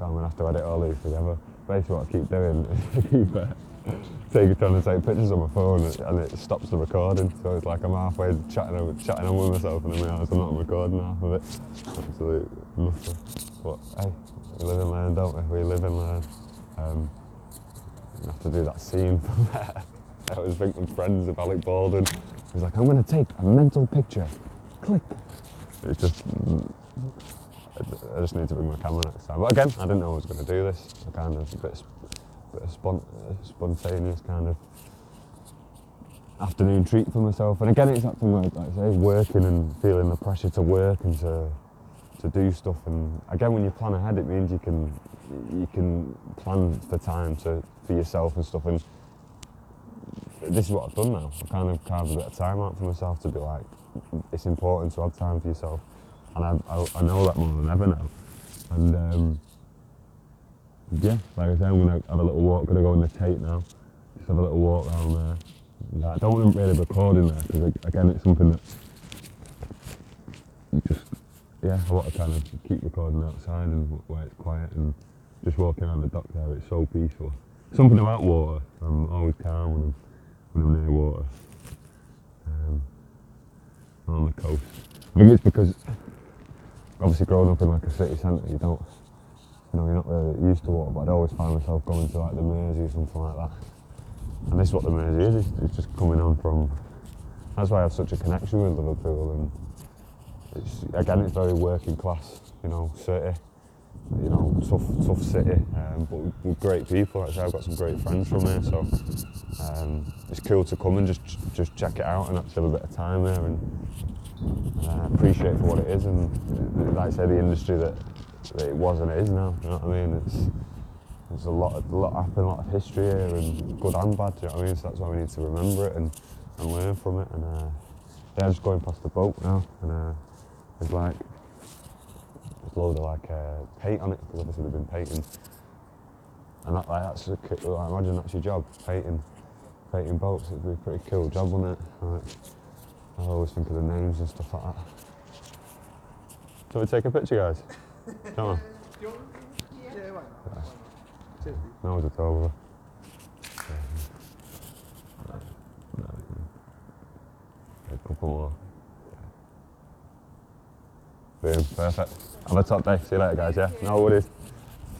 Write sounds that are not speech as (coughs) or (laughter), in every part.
I'm gonna have to edit all these together. Basically, what I keep doing (laughs) is keep uh, taking trying to take pictures on my phone and it stops the recording. So it's like I'm halfway chatting chatting on with myself and then realise I'm not recording half of it. Absolute nothing. But hey, we live and learn, don't we? We live and learn. Um, have to do that scene from (laughs) there. I was thinking friends of Alec Baldwin. He's like, I'm to take a mental picture. Click. It's just, I- just need to bring my camera next time. But again, I didn't know I was going to do this. I kind of a bit, bit of uh, spontaneous kind of afternoon treat for myself. And again, it's that thing like, like I say, working and feeling the pressure to work and to to do stuff. And again, when you plan ahead, it means you can you can plan for time to for yourself and stuff. And this is what I've done now. I've kind of carved a bit of time out for myself to be like, it's important to have time for yourself. And I, I, I know that more than ever now. And um, yeah, like I say, I'm gonna have a little walk. Gonna go in the Tate now. Just have a little walk around there. And I don't want to really record in there because again, it's something that just yeah, I want to kind of keep recording outside and wh- where it's quiet and just walking around the dock there. It's so peaceful. Something about water. I'm always calm when I'm when I'm near water. Um, on the coast. I think it's because obviously growing up in like a city centre, you don't, you know, you're not really used to water. But I'd always find myself going to like the Mersey or something like that. And this is what the Mersey is. It's, just coming on from. That's why I have such a connection with Liverpool and it's, again, it's very working class, you know, city, you know, tough, tough city, um, but with great people. Actually, I've got some great friends from here, so um, it's cool to come and just just check it out and actually have a bit of time there and uh, appreciate for what it is. And like I say, the industry that, that it was and it is now. You know what I mean? It's there's a lot, of, a lot happened, a lot of history here, and good and bad. You know what I mean? So that's why we need to remember it and, and learn from it. And uh, yeah, just going past the boat now, and uh, there's like there's a load of like uh, paint on it because obviously they've been painting, and that, like, that's a, like, imagine that's your job, painting, painting boats. It'd be a pretty cool job, wouldn't it? Like, I always think of the names and stuff like that. Shall we take a picture, guys? (laughs) Come on. Yeah, why not? Cheers. No one's at all. A couple more. Boom, perfect. Have a top day. See you later, guys. Yeah, no worries.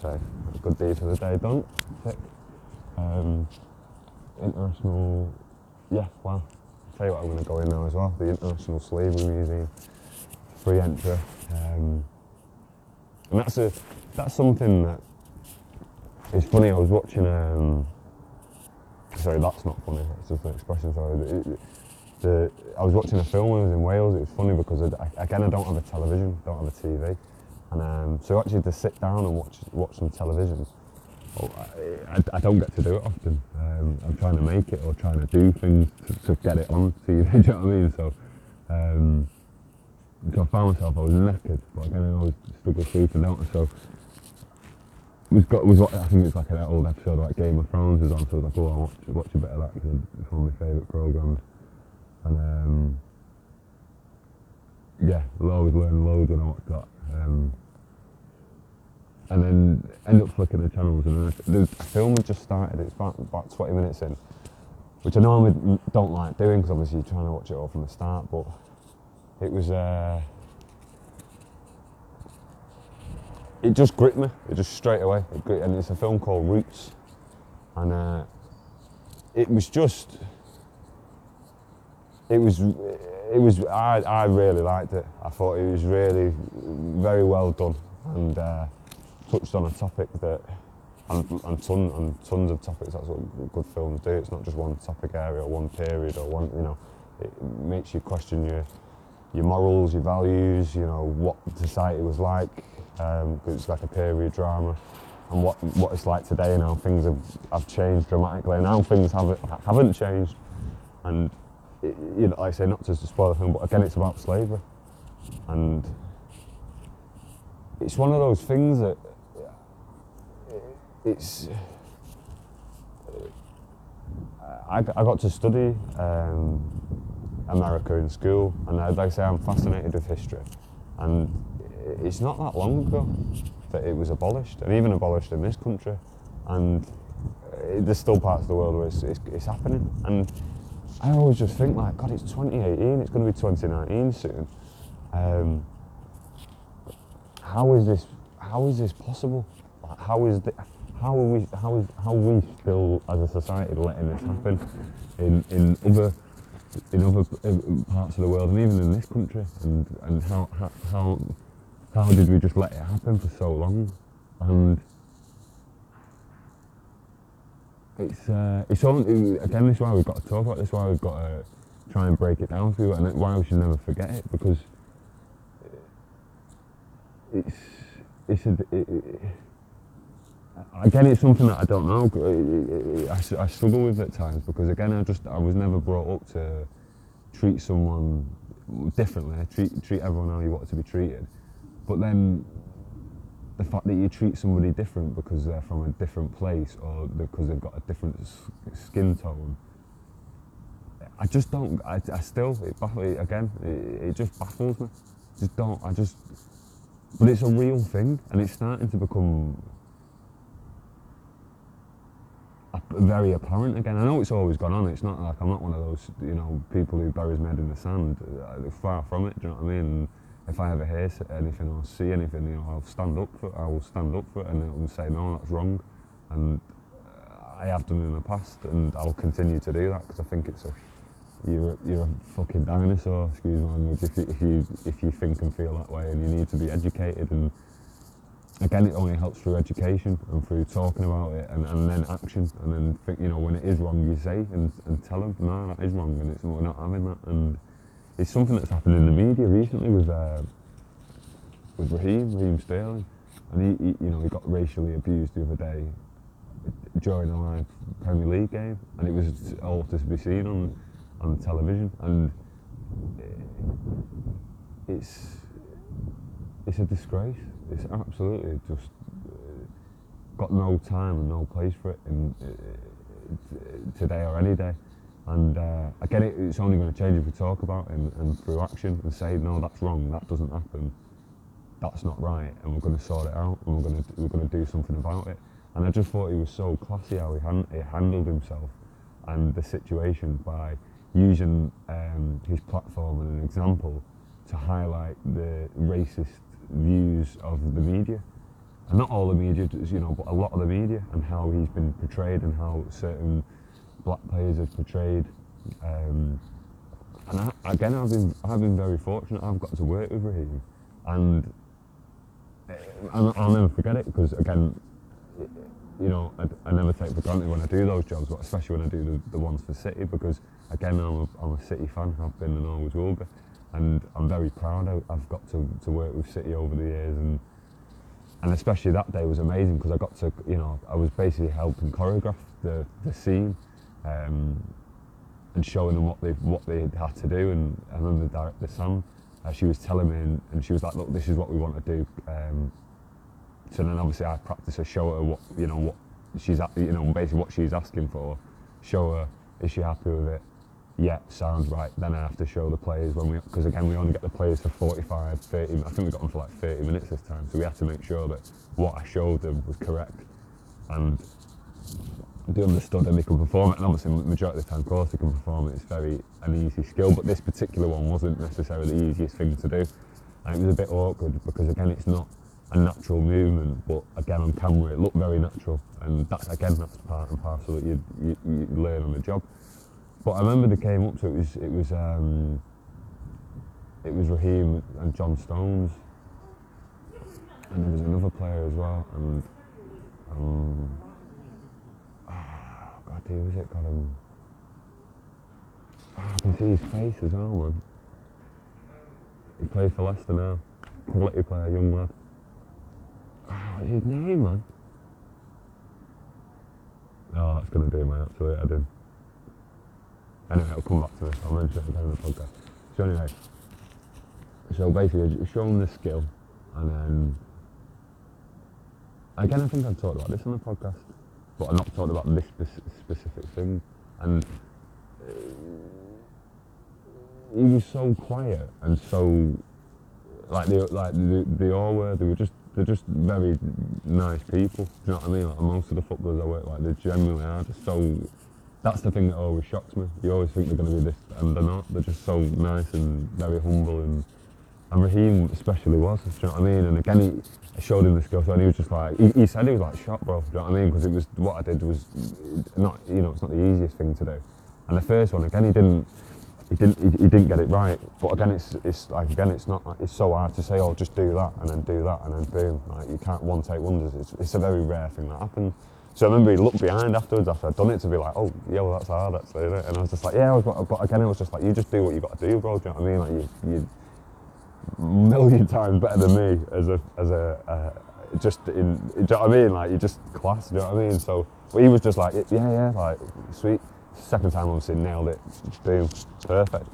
So, good deed for the day done. Um, international. Yeah, well, tell you what, I'm going to go in now as well. The International Slavery Museum. Free entry. Um, and that's a that's something that it's funny, I was watching. Um, sorry, that's not funny. That's just an expression. Sorry. The, I was watching a film when I was in Wales. It was funny because I, again, I don't have a television, don't have a TV, and um, so actually to sit down and watch watch some television, I, I, I don't get to do it often. Um, I'm trying to make it or trying to do things to, to get it on (laughs) TV. do you know what I mean? So. Um, so I found myself, I was knackered, but again, I always struggle sleeping, don't I? So we've got was what I think it's like an old episode like Game of Thrones is on, so I was like, oh, I'll watch, watch a bit of that because it's one of my favourite programs. And um, yeah, I'll always learn loads when I watch that. Um, and then end up flicking the channels, and there's a film had just started. It's about about 20 minutes in, which I normally don't like doing because obviously you're trying to watch it all from the start, but it was. Uh, it just gripped me. It just straight away. It grit, and it's a film called Roots, and uh, it was just. It was. It was. I, I really liked it. I thought it was really very well done and uh, touched on a topic that. And, and, ton, and tons of topics. That's what good films do. It's not just one topic area or one period or one. You know, it makes you question your your morals, your values. You know what society was like um, because it's like a period drama, and what what it's like today and how things have, have changed dramatically and how things haven't haven't changed. And it, you know, like I say, not to spoil the film, but again, it's about slavery, and it's one of those things that it's. I, I got to study um, America in school, and I, like I say, I'm fascinated with history, and it's not that long ago. that it was abolished, and even abolished in this country. And uh, there's still parts of the world where it's, it's, it's happening. And I always just think like, God, it's 2018. It's going to be 2019 soon. Um, how is this? How is this possible? Like, How is the, how are we? How is how we still as a society letting this happen in in other in other parts of the world and even in this country? And and how how how, did we just let it happen for so long? And it's uh, it's again this is why we've got to talk about this. Why we've got to try and break it down for you, and why we should never forget it because it's it's a, it, it, again it's something that I don't know. I, I struggle with at times because again I just I was never brought up to treat someone differently. Treat treat everyone how you want to be treated, but then the fact that you treat somebody different because they're from a different place or because they've got a different skin tone. I just don't. I, I still it baffles again. It, it just baffles me. Just don't. I just. But it's a real thing, and it's starting to become very apparent again. I know it's always gone on. It's not like I'm not one of those you know people who buries my head in the sand. Uh, Far from it. Do you know what I mean? If I ever hear anything or see anything, you know, I'll stand up for it. I will stand up for it and I'll say no, that's wrong. And uh, I have done in the past, and I'll continue to do that because I think it's a you're a, you're a fucking dinosaur. Excuse my language. If you, if you if you think and feel that way, and you need to be educated, and again, it only helps through education and through talking about it, and, and then action, and then think, you know when it is wrong, you say and, and tell them, no, that is wrong, and it's we're not having that, and it's something that's happened in the media recently with uh, with Raheem, Raheem Sterling, and he, he you know he got racially abused the other day during a live Premier League game, and it was all to be seen on on television, and eh, it's it's a disgrace. It's absolutely just uh, got no time and no place for it in uh, today or any day. And uh, get it, it's only going to change if we talk about it and, and through action and say, no, that's wrong, that doesn't happen, that's not right, and we're going to sort it out and we're going to we're going to do something about it. And I just thought he was so classy how he, han- he handled himself and the situation by using um, his platform and an example to highlight the racist views of the media. And not all the media, you know, but a lot of the media and how he's been portrayed and how certain black players are portrayed. Um, and I, again, I've been, I've been very fortunate. I've got to work with Raheem, and uh, I'll, I'll never forget it because again, you know, I, I never take for granted when I do those jobs, but especially when I do the, the ones for City because again, I'm a, I'm a City fan, I've been and always will be, and I'm very proud. I, I've got to, to work with City over the years, and and especially that day was amazing because I got to, you know, I was basically helping choreograph the, the scene. Um, and showing them what they what they had to do. And I remember the director Sam, uh, she was telling me, and, and she was like, "Look, this is what we want to do." Um, so then obviously I practice her, show her what you know what she's you know basically what she's asking for. Show her is she happy with it? Yeah, sounds right. Then I have to show the players when we because again we only get the players for 45, 30. I think we got them for like 30 minutes this time, so we had to make sure that what I showed them was correct and they understood and they could perform it. And obviously, the majority of the time, of course, they can perform it. It's very an easy skill, but this particular one wasn't necessarily the easiest thing to do. And it was a bit awkward because, again, it's not a natural movement, but again, on camera, it looked very natural. And that's, again, that's part and parcel that you, you, you learn on the job. But I remember they came up to it was it was um, it was Raheem and John Stones, and there was another player as well, and um, (sighs) God, who was it? Him. Oh, (sighs) I can see his face as well, man. He plays for Leicester now. Quality player, young lad. Oh, (sighs) what's his name, man? Oh, that's to do my absolute head in. Anyway, I'll come back to this. It again in the podcast. So anyway, so basically, it's showing the skill, and then again, I think I've talked about this on the podcast, but I've not talked about this specific thing. And uh, he was so quiet and so like they like they, they all were. They were just they're just very nice people. Do you know what I mean? Like most of the footballers I work like, they genuinely are just so. That's the thing that always shocks me. You always think they're going to be this, and they're not. They're just so nice and very humble, and and Raheem especially was. Do you know what I mean? And again, he, I showed him the skill, and he was just like, he, he said he was like shocked, bro. Do you know what I mean? Because it was what I did was not, you know, it's not the easiest thing to do. And the first one, again, he didn't he didn't he, he didn't get it right. But again, it's it's like again, it's not it's so hard to say, oh, just do that and then do that and then boom. Like you can't one take wonders. It's, it's a very rare thing that happens. So I remember he looked behind afterwards after I'd done it to be like, oh, yeah, well, that's hard, actually, isn't it? And I was just like, yeah, I was, but again, it was just like, you just do what you got to do, bro. Do you know what I mean? Like you, you million times better than me as a as a uh, just in. Do you know what I mean? Like you're just class. Do you know what I mean? So he was just like, yeah, yeah, like sweet. Second time, obviously, nailed it. Boom, perfect.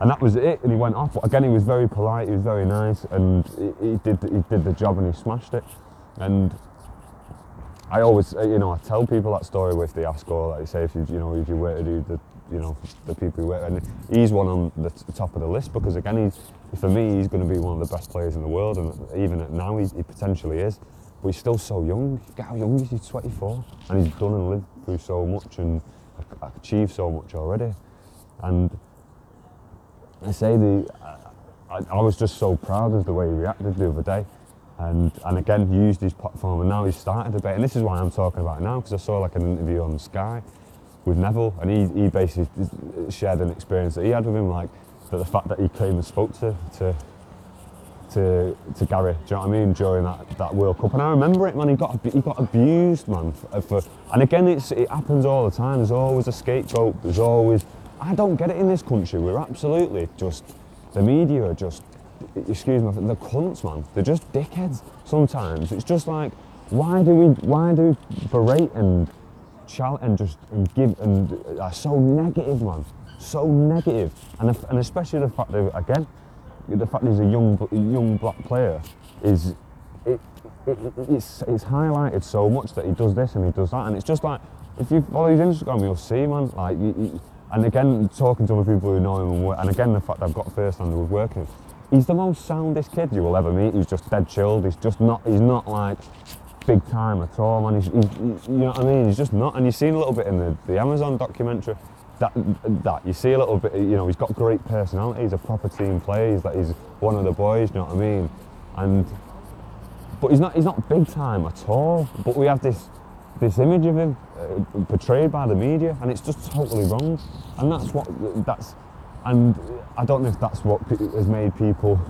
And that was it. And he went off. Again, he was very polite. He was very nice, and he, he did he did the job, and he smashed it. And I always, uh, you know, I tell people that story with the or like say if you, you know, if you were to do the, you know, the people who were, and he's one on the t- top of the list because again, he's for me, he's going to be one of the best players in the world, and even at now, he, he potentially is. But he's still so young. How young is he? 24, and he's done and lived through so much and achieved so much already. And I say the, I, I was just so proud of the way he reacted the other day and and again used his platform and now he's started a bit and this is why I'm talking about it now because I saw like an interview on Sky with Neville and he, he basically shared an experience that he had with him like that the fact that he came and spoke to to to, to Gary, do you know what I mean, during that, that World Cup. And I remember it, man, he got, he got abused, man. For, uh, for, and again, it's, it happens all the time. There's always a scapegoat. There's always, I don't get it in this country. We're absolutely just, the media are just excuse me, the cunts, man. They're just dickheads sometimes. It's just like, why do we, why do berate and shout and just and give and are uh, so negative, man. So negative, and if, and especially the fact that again, the fact he's a young young black player is it, it, it's it's highlighted so much that he does this and he does that, and it's just like if you follow his Instagram, you'll see, man. Like, you, you, and again, talking to other people who know him, and, and again, the fact I've got first hand was working he's the most soundest kid you will ever meet. He's just dead chilled. He's just not. He's not like big time at all, man. He's, he's, you know what I mean? He's just not. And you've seen a little bit in the, the Amazon documentary. That, that you see a little bit. You know, he's got great personality. He's a proper team player. He's, like, he's one of the boys. You know what I mean? And but he's not. He's not big time at all. But we have this this image of him uh, portrayed by the media, and it's just totally wrong. And that's what that's and I don't know if that's what has made people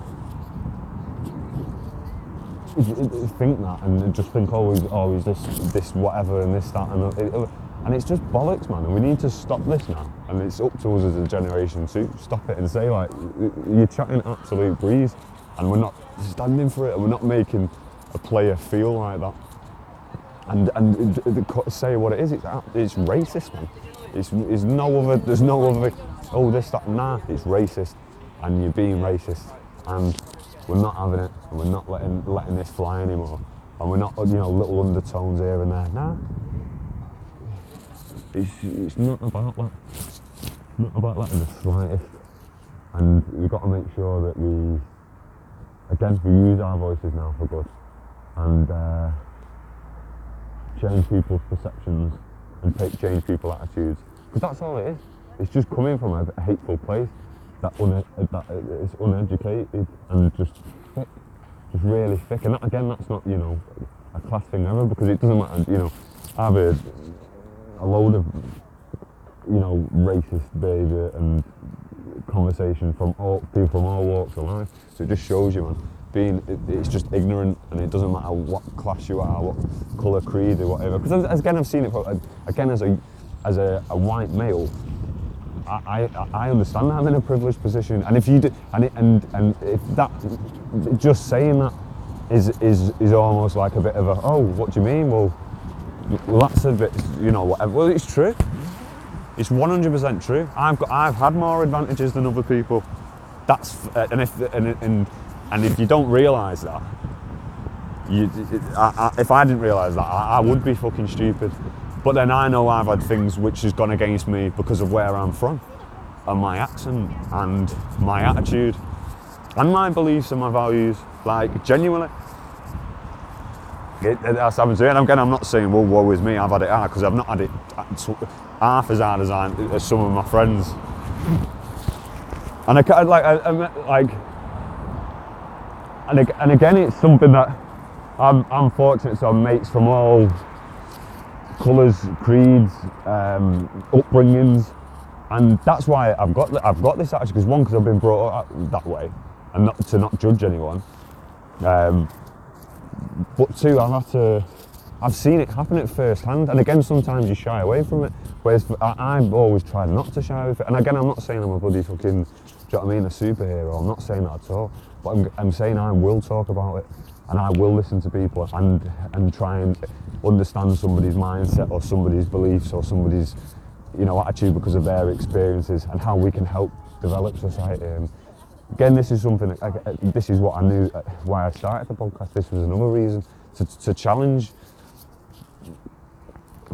think that and just think always, oh, always oh, this, this, whatever, and this, that, and it, oh, and it's just bollocks, man. And we need to stop this now. And it's up to us as a generation to stop it and say, like, you're chatting absolute breeze, and we're not standing for it, and we're not making a player feel like that. And and say what it is. It's it's racist, man. It's, it's no other. There's no other oh this, that, nah, it's racist, and you're being racist, and we're not having it, and we're not letting letting this fly anymore, and we're not, you know, little undertones here and there. Nah, it's it's not about that. Not about that in the slightest. And we've got to make sure that we, again, we use our voices now for good, and uh, change people's perceptions and take change people's attitudes, because that's all it is. It's just coming from a, hateful place that, une, that is uneducated and just thick, just really thick. And that, again, that's not, you know, a class thing ever because it doesn't matter, you know, I've heard a load of, you know, racist behaviour and conversation from all people from all walks of life. So it just shows you, man, being it, it's just ignorant, and it doesn't matter what class you are, what colour, creed, or whatever. Because again, I've seen it. Uh, again, as a as a, a white male, I, I, understand that I'm in a privileged position, and if you do, and it, and and if that, just saying that, is is is almost like a bit of a oh, what do you mean? Well, well that's a bit, you know, whatever. Well, it's true. It's 100% true. I've got, I've had more advantages than other people. That's uh, and if and and and if you don't realise that, you, I, I, if I didn't realise that, I, I would be fucking stupid. But then I know I've had things which has gone against me because of where I'm from and my accent and my attitude and my beliefs and my values. Like, genuinely, It, that's what I'm saying. Again, I'm not saying, well, woe is me, I've had it hard, because I've not had it half as hard as, I, as some of my friends. And I kind of like, I, I, like, and, and again, it's something that I'm, I'm fortunate to have mates from all colours, creeds, um, upbringings, and that's why I've got I've got this attitude. Because one, because I've been brought up that way, and not to not judge anyone. Um, but two, I've had to. I've seen it happen at first hand, and again, sometimes you shy away from it. Whereas I, I've always tried not to shy away from it. And again, I'm not saying I'm a bloody fucking, do you know what I mean, a superhero. I'm not saying that at all. But I'm, I'm saying I will talk about it, and I will listen to people and and try and understand somebody's mindset or somebody's beliefs or somebody's, you know, attitude because of their experiences and how we can help develop society. And again, this is something. I- I- this is what I knew uh, why I started the podcast. This was another reason to, to challenge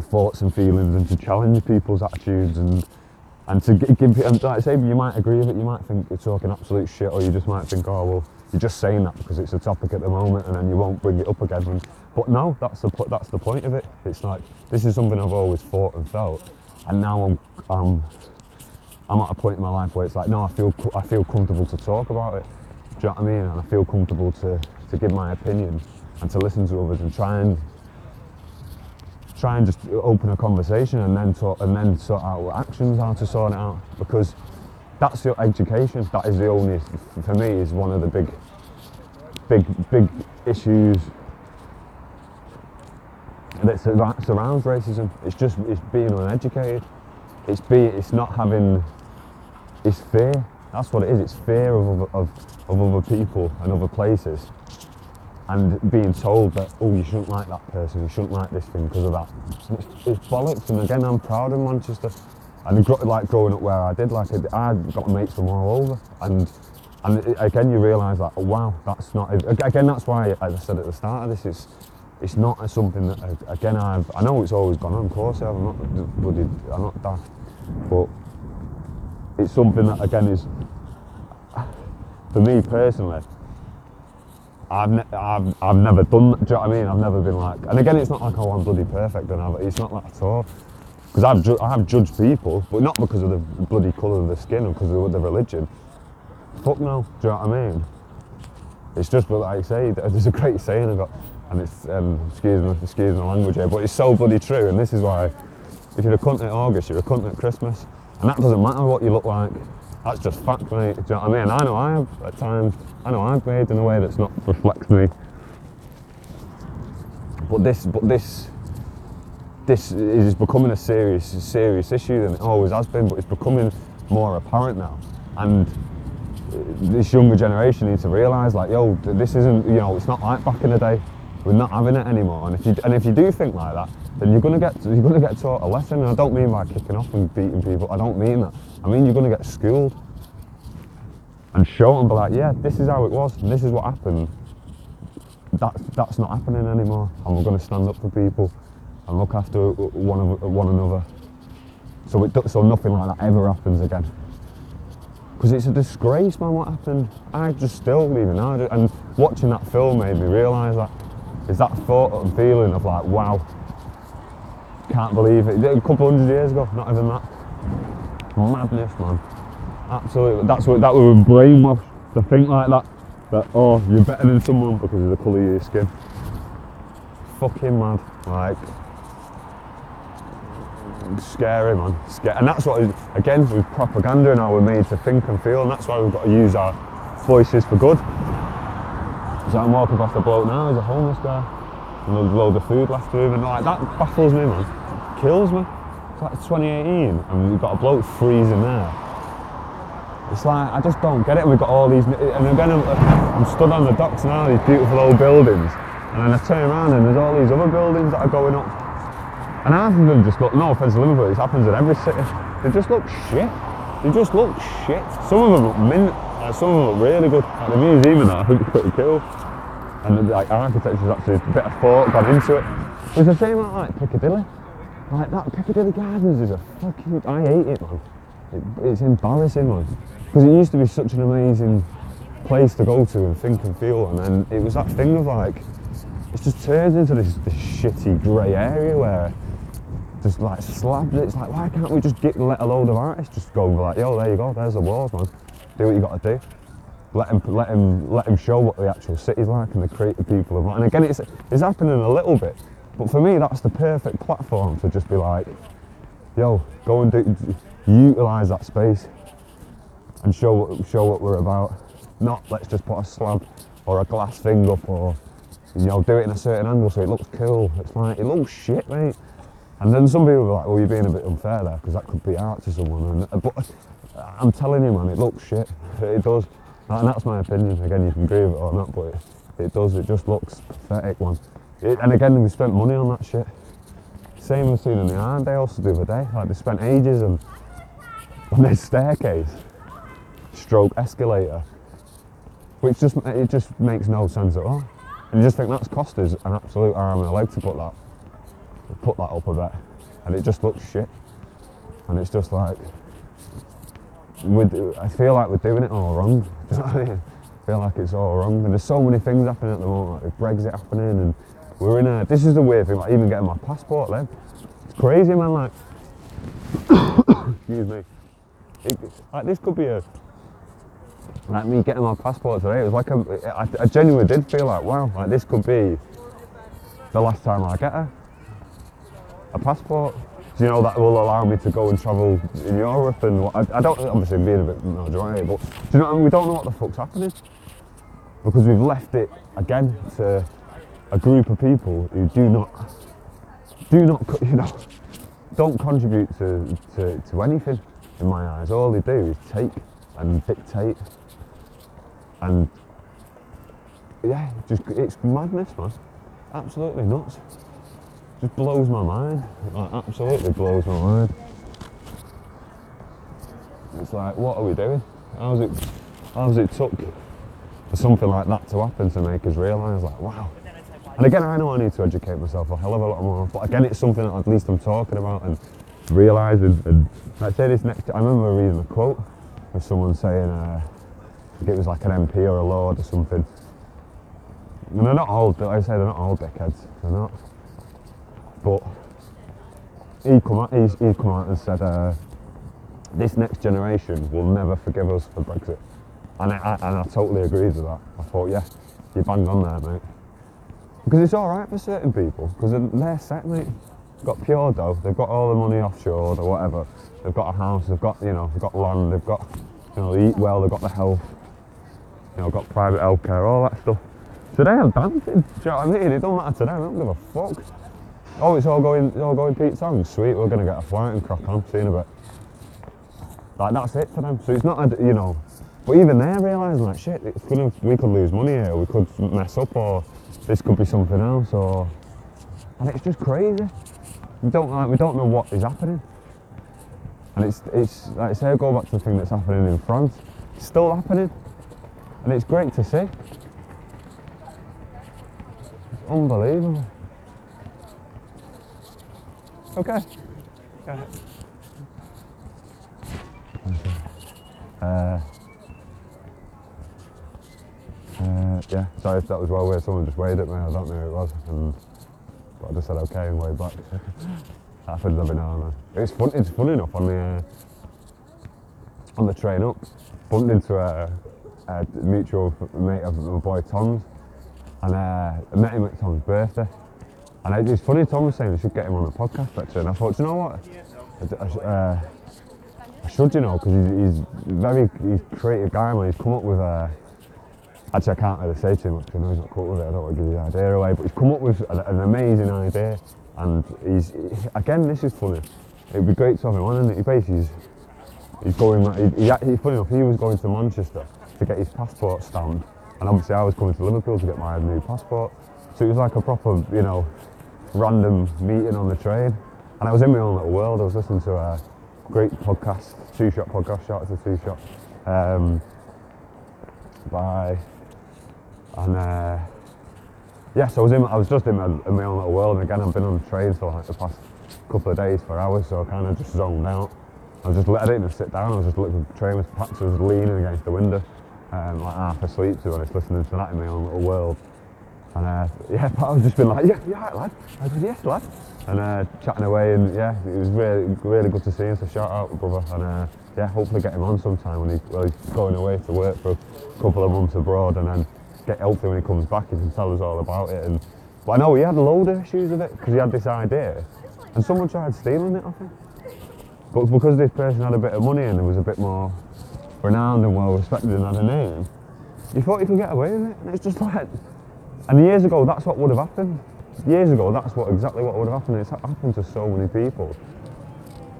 thoughts and feelings and to challenge people's attitudes and and to gi- give and like I say you might agree with it you might think you're talking absolute shit or you just might think oh well you're just saying that because it's a topic at the moment and then you won't bring it up again. But no that's the that's the point of it. It's like this is something I've always thought and felt. And now I'm I'm I'm at a point in my life where it's like no I feel I feel comfortable to talk about it. Do you know what I mean? And I feel comfortable to to give my opinion and to listen to others and try and try and just open a conversation and then talk and then sort out what actions how to sort it out. Because that's your education that is the only for me is one of the big big big issues that sur- surrounds racism it's just it's being uneducated it's be it's not having it's fear that's what it is it's fear of other, of, of other people and other places and being told that oh you shouldn't like that person, you shouldn't like this thing because of that. It's, it's bollocks. And again, I'm proud of Manchester. And like growing up where I did, like I got mates from all over, and and it, again you realise that oh, wow, that's not again that's why as I said at the start of this, it's it's not something that again I've I know it's always gone on, of course I'm not bloody I'm not daft, but it's something that again is for me personally. I've, ne- I've, I've never done that, do you know what I mean? I've never been like, and again, it's not like, oh, I'm bloody perfect, and I've, it's not that at all. Because I've, ju- I have judged people, but not because of the bloody colour of the skin or because of the religion. Fuck no, do you know what I mean? It's just, but like I say, there's a great saying I got, and it's, um, excuse me, excuse my language here, but it's so bloody true, and this is why, if you're a cunt at August, you're a cunt at Christmas. And that doesn't matter what you look like. That's just fact, mate. Do you know what I mean? I know I have at times. I know I've behaved in a way that's not reflects me. But this, but this, this is becoming a serious, serious issue than it always has been. But it's becoming more apparent now, and uh, this younger generation needs to realise, like, yo, this isn't, you know, it's not like back in the day. We're not having it anymore. And if you and if you do think like that, then you're gonna get you're gonna get taught a lesson. And I don't mean by kicking off and beating people. I don't mean that. I mean you're gonna get schooled and show and be like, yeah, this is how it was, this is what happened. That that's not happening anymore. And we're gonna stand up for people and look after uh, one of uh, one another. So it so nothing like that ever happens again. Because it's a disgrace, man, what happened. I just still even now, and watching that film made me realise that. Is that thought and feeling of like, wow, can't believe it. A couple hundred years ago, not even that. Madness, man. Absolutely. That's what that would were brainwashed to think like that. That oh, you're better than someone because of the colour of your skin. Fucking mad. Like scary man. Sca- And that's what, again, with propaganda and how we're made to think and feel, and that's why we've got to use our voices for good. So I'm walking past a bloke now, he's a homeless guy, and there's a load of food left to him, and like that baffles me, man. Kills me. It's like 2018, and we've got a bloke freezing there. It's like, I just don't get it. We've got all these, and again, I'm, I'm stood on the docks now, these beautiful old buildings, and then I turn around and there's all these other buildings that are going up. And them just look, no offence to Liverpool, this happens in every city. They just look shit. They just look shit. Some of them look mint, like some of them look really good. The museum and that, I think it's pretty cool. And the, like architecture's actually a bit of thought gone into it. It's the same like, like Piccadilly. Like that Piccadilly Gardens is a fucking, I hate it man. It, it's embarrassing man. Because it used to be such an amazing place to go to and think and feel and then it was that thing of like, it just turns into this, this shitty grey area where just like slabs. It's like why can't we just get let a load of artists just go like, yo, there you go, there's the walls, man. Do what you got to do. Let him, let him, let him show what the actual city's like and the creative people of. And again, it's it's happening a little bit, but for me, that's the perfect platform to just be like, yo, go and do, utilize that space and show what show what we're about. Not let's just put a slab or a glass thing up or you know do it in a certain angle so it looks cool. It's like it looks shit, mate. And then some people are like, well, you're being a bit unfair there because that could be art to someone. And, uh, but I'm telling you, man, it looks shit. It does. And that's my opinion. Again, you can agree with it or not, but it, it does. It just looks pathetic, man. It, and again, we spent money on that shit. Same as seen in the Arndales the other day. Like they spent ages on, on this staircase, stroke escalator, which just it just makes no sense at all. And you just think that's cost us an absolute arm and a leg to put that put that up a bit, and it just looks shit. And it's just like, we I feel like we're doing it all wrong. (laughs) Do you know what I mean? I feel like it's all wrong. And there's so many things happening at the moment, like Brexit happening, and we're in a. This is the weird thing, like even getting my passport, then. It's crazy, man. Like, (coughs) excuse me. It, like this could be a. Like me getting my passport today, it was like a. I, I genuinely did feel like, wow, like this could be the last time I get her a passport. You know that will allow me to go and travel in Europe and what, I, I don't obviously being a bit majority, but do you know I mean? we don't know what the fuck's happening because we've left it again to a group of people who do not do not (laughs) you know don't contribute to, to, to anything in my eyes. All they do is take and dictate and yeah, just it's madness, man. Absolutely nuts just blows my mind. Like, absolutely blows my mind. It's like, what are we doing? How's it, how's it took for something like that to happen to make us realise, like, wow. And again, I know I need to educate myself a hell of a lot more, but again, it's something that at least I'm talking about and realising. And like say this next, I remember reading a quote of someone saying, uh, I it was like an MP or a lord or something. And they're not all, like I say, they're not all dickheads. They're not. But he come out, he's, he come out and said, uh, this next generation will never forgive us for Brexit. And I, I, and I totally agreed with that. I thought, yeah, you banged on there, mate. Because it's all right for certain people, because they're, set, mate. They've got pure dough, they've got all the money offshore or whatever. They've got a house, they've got, you know, they've got land, they've got, you know, they eat well, they've got the health, you know, got private healthcare, all that stuff. So they are dancing, do you know what I mean? It don't matter to them, I don't give a fuck. Oh, it's all going, it's all going Pete Tong. Sweet, we're going to get a flight and crack on. See you in a bit. Like that's it for them. So it's not, a, you know. But even they're realising like shit. It's gonna, we could lose money here. We could mess up, or this could be something else, or and it's just crazy. We don't like, we don't know what is happening. And it's, it's like I say, I go back to the thing that's happening in France. It's still happening, and it's great to see. It's unbelievable. Okay. Go ahead. Uh, uh, yeah, sorry if that was well weird. Someone just waved at me. I don't know who it was, and but I just said okay and waved back. happens every now and then. It's fun. It's funny enough on the uh, on the train up, bumped into a, a mutual mate of my boy Tom's, and uh, I met him at Tom's birthday. And it's funny, Tom was saying we should get him on the podcast actually. And I thought, you know what? I, I, uh, I should, you know, because he's, he's very he's a creative guy, man. He's come up with a. Actually, I can't really say too much because I know he's not cool with it. I don't want to give the idea away, but he's come up with an, an amazing idea. And he's again, this is funny. It'd be great to have him on, and he basically he's going. He, he, he, funny enough, he was going to Manchester to get his passport stamped, and obviously I was coming to Liverpool to get my new passport. So it was like a proper, you know, random meeting on the train. And I was in my own little world. I was listening to a great podcast, Two Shot podcast, shout out to Two Shot, um, by, and uh, So I was in. I was just in my, in my own little world. And again, I've been on the train for like the past couple of days for hours, so I kind of just zoned out. I was just, I didn't even sit down. I was just looking at the train with perhaps I was leaning against the window, um, like half asleep to be honest, listening to that in my own little world. And uh, yeah, (laughs) I was just been like, yeah, yeah, lad. I said, yes, lad. And uh, chatting away, and yeah, it was really, really good to see him. So shout out, brother. And uh, yeah, hopefully get him on sometime when he, well, he's going away to work for a couple of months abroad, and then get healthy when he comes back, he can tell us all about it. And but I know he had a load of issues with it because he had this idea, and someone tried stealing it off him. But because this person had a bit of money and it was a bit more renowned and well respected and had a name, he thought he could get away with it. And it's just like, and years ago, that's what would have happened. Years ago, that's what exactly what would have happened. It's happened to so many people.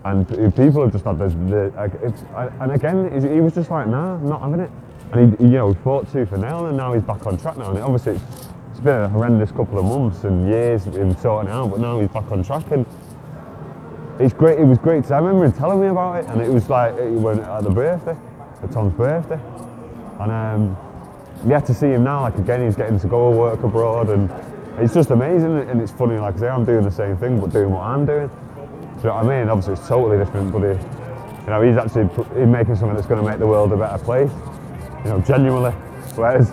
And people have just had this, the, like, and again, he was just like, nah, I'm not having it. And he, you know, he fought tooth and nail, and now he's back on track now. And obviously, it's, it's been a horrendous couple of months and years in sorting it out, but now he's back on track. And it's great. It was great. To, I remember him telling me about it, and it was like it went at the birthday, at Tom's birthday, and um, yeah, to see him now, like again, he's getting to go work abroad, and it's just amazing. And it's funny, like I say, I'm doing the same thing, but doing what I'm doing. Do you know what I mean? Obviously, it's totally different, but he, you know, he's actually he's making something that's going to make the world a better place. You know, genuinely. Whereas,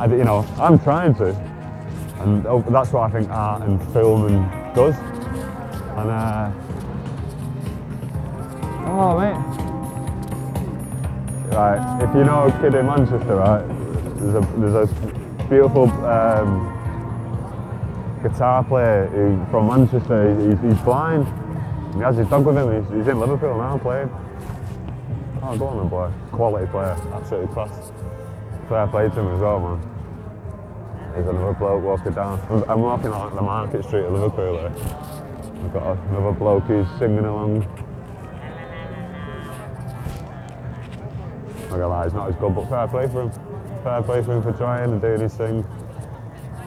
I, you know, I'm trying to, and oh, that's what I think art and film and does. And uh, oh mate, right. If you know a kid in Manchester, right, there's a there's a beautiful um, guitar player who, from Manchester. He's, he's blind. He has his dog with him. He's, he's in Liverpool now playing. Oh, go on then, boy. Quality player, absolutely class. Fair play to him as well, man. There's another bloke walking down. I'm- I'm walking along the market street of Liverpool. We've got another bloke who's singing along. I lie, he's not as good, but fair play for him. Fair play for him for trying and doing his thing.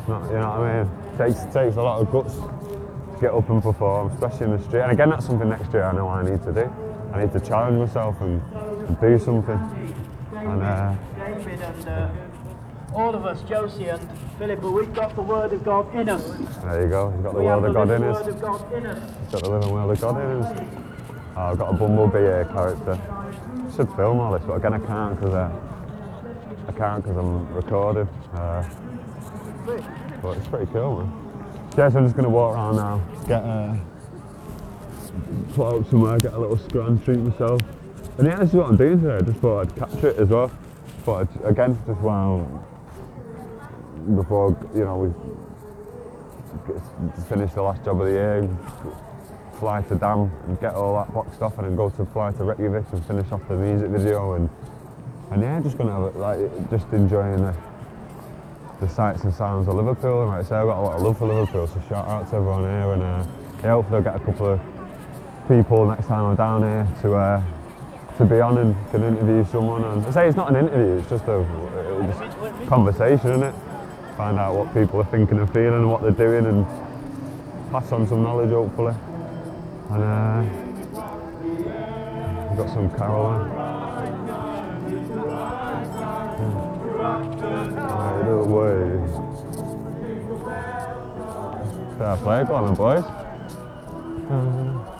Not, you know what I mean? Takes takes a lot of guts to get up and perform, especially in the street. And again, that's something next year I know I need to do. I need to challenge myself and, and do something. And uh, David and uh, all of us, Josie and Philippa, we've got the Word of God in us. there you go. You've got the world of God the in living us. Word of God in us. He's got the living Word of God in us. Oh, I've got a bumblebee here character. I should film all this, but again I can't because uh, I can't because I'm recording. Uh, but it's pretty cool, man. Yeah, so I'm just gonna walk around now, get uh, put out somewhere, get a little scran, treat myself. And yeah, this is what I'm doing today. I just thought I'd capture it as well. But again, just while before you know we finish the last job of the year, fly to Dam and get all that boxed off, and then go to fly to Reykjavik and finish off the music video and and yeah, just gonna have it like just enjoying the the sights and sounds of Liverpool. And like I say, I've got a lot of love for Liverpool, so shout out to everyone here, and uh, yeah, hopefully I'll get a couple of people next time I'm down here to uh, to be on and can interview someone. And I say it's not an interview; it's just a just conversation, isn't it? Find out what people are thinking and feeling, and what they're doing, and pass on some knowledge, hopefully. And uh, we've got some Caroline. Either way. Fair play, go on then, boys.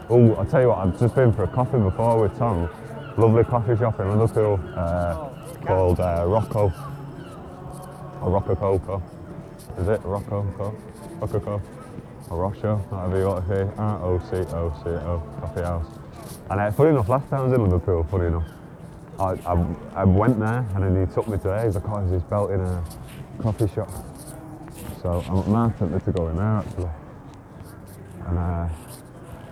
oh, I'll tell you what, I've just been for a coffee before with Tom. Lovely coffee shop in Liverpool uh, called uh, Rocco. Or Rocco Coco. Is it Rocco Co? Rocco Or Rocho, whatever you want to say. R-O-C-O-C-O, coffee house. And uh, funny enough, last time I was in Liverpool, funny enough, I, I, I went there and then he took me to there. He's like, oh, this belt in a coffee shop. So I'm mad tempted to go in there actually. And uh, I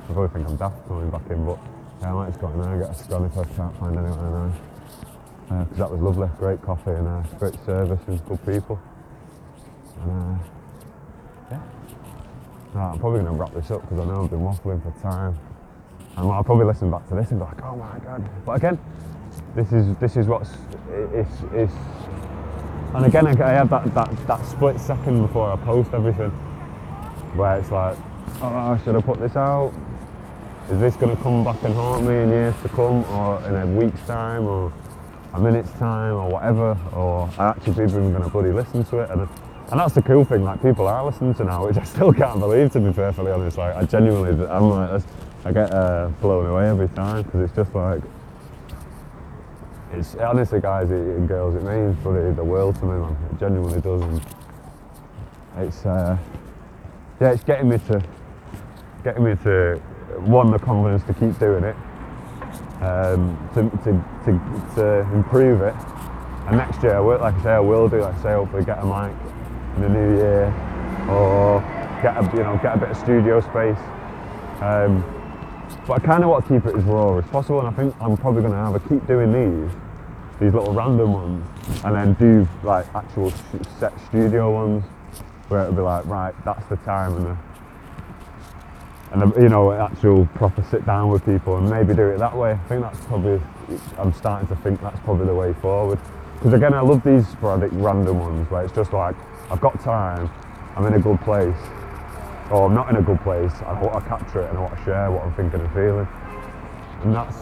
probably think I'm daft going back in, but yeah, I might just go in there and get a scone if I can't find anyone in there. Because that was lovely, great coffee and uh, great service and good people. And uh. I'm probably going to wrap this up because I know I've been waffling for time. And I'll probably listen back to this and be like, oh my god. But again, this is this is what's it's it's and again I I have that, that, that split second before I post everything where it's like, oh should I put this out? Is this gonna come back and haunt me in years to come or in a week's time or a minute's time or whatever or are actually even gonna bloody listen to it and that's the cool thing, like people are listening to now, which I still can't believe to be perfectly honest. Like I genuinely, I'm like, I get uh, blown away every time because it's just like, it's honestly, guys and girls, it means bloody the world to me, man. It genuinely does. It's uh, yeah, it's getting me to getting me to one the confidence to keep doing it, um, to, to, to, to improve it. And next year, I will, like I say, I will do. Like I say, hopefully get a mic in the new year, or get a you know get a bit of studio space. Um, but I kind of want to keep it as raw as possible, and I think I'm probably going to have a keep doing these, these little random ones, and then do like actual set studio ones, where it'll be like, right, that's the time, and the, and the, you know, actual proper sit down with people, and maybe do it that way. I think that's probably, I'm starting to think that's probably the way forward. Because again, I love these sporadic, random ones where it's just like, I've got time, I'm in a good place, or I'm not in a good place, I want to capture it and I want to share what I'm thinking and feeling. And that's,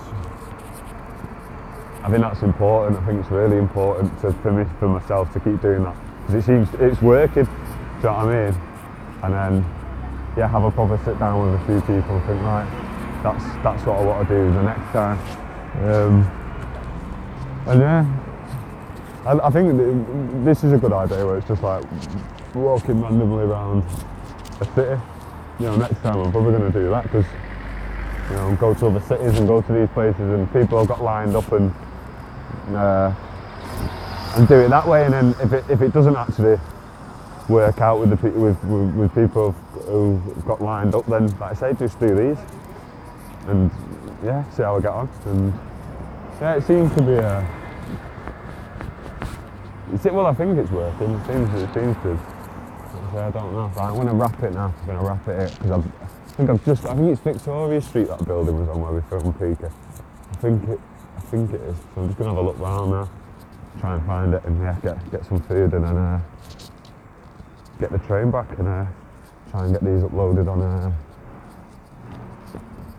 I think that's important. I think it's really important to, for me, for myself to keep doing that. Because it seems, it's working, do you know what I mean? And then, yeah, have a proper sit down with a few people and think, right, that's, that's what I want to do the next time. Um, and yeah, I, I think this is a good idea where it's just like walking randomly around a city. You know, next time I'm probably going to do that because you know go to other cities and go to these places and people have got lined up and uh, and do it that way. And then if it if it doesn't actually work out with the with, with with people who've got lined up, then like I say, just do these and yeah, see how I get on. And yeah, it seems to be a it's, well, I think it's working. It seems, it seems to. I don't know. I'm going to wrap it now. I'm going to wrap it because I think I've just. I think it's Victoria Street that building was on where we filmed Peaky. I think it. I think it is. So I'm just going to have a look round now, try and find it, and yeah, get get some food, and then uh, get the train back, and uh, try and get these uploaded on uh,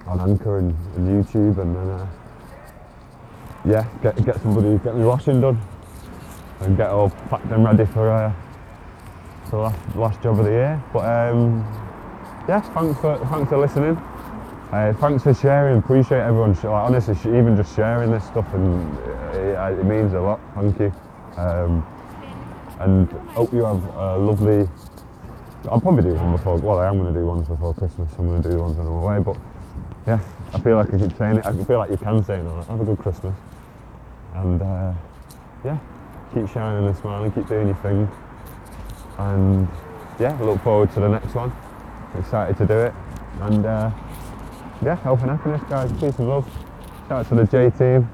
on Anchor and, and YouTube, and then uh, yeah, get get somebody get my washing done and get all packed and ready for uh, the last, last job of the year. But um, yeah, thanks for thanks for listening. Uh, thanks for sharing. Appreciate everyone. Like, honestly, even just sharing this stuff and it, it means a lot. Thank you. Um, and hope you have a lovely. I'll probably do one before. Well, I am going to do ones before Christmas. I'm going to do ones on the way. But yeah, I feel like I keep saying it. I feel like you can say it. Have a good Christmas. And uh, yeah, keep shining and smiling, keep doing your thing. And yeah, look forward to the next one. Excited to do it. And uh, yeah, health and happiness, guys. Peace and love. Shout out to the J team.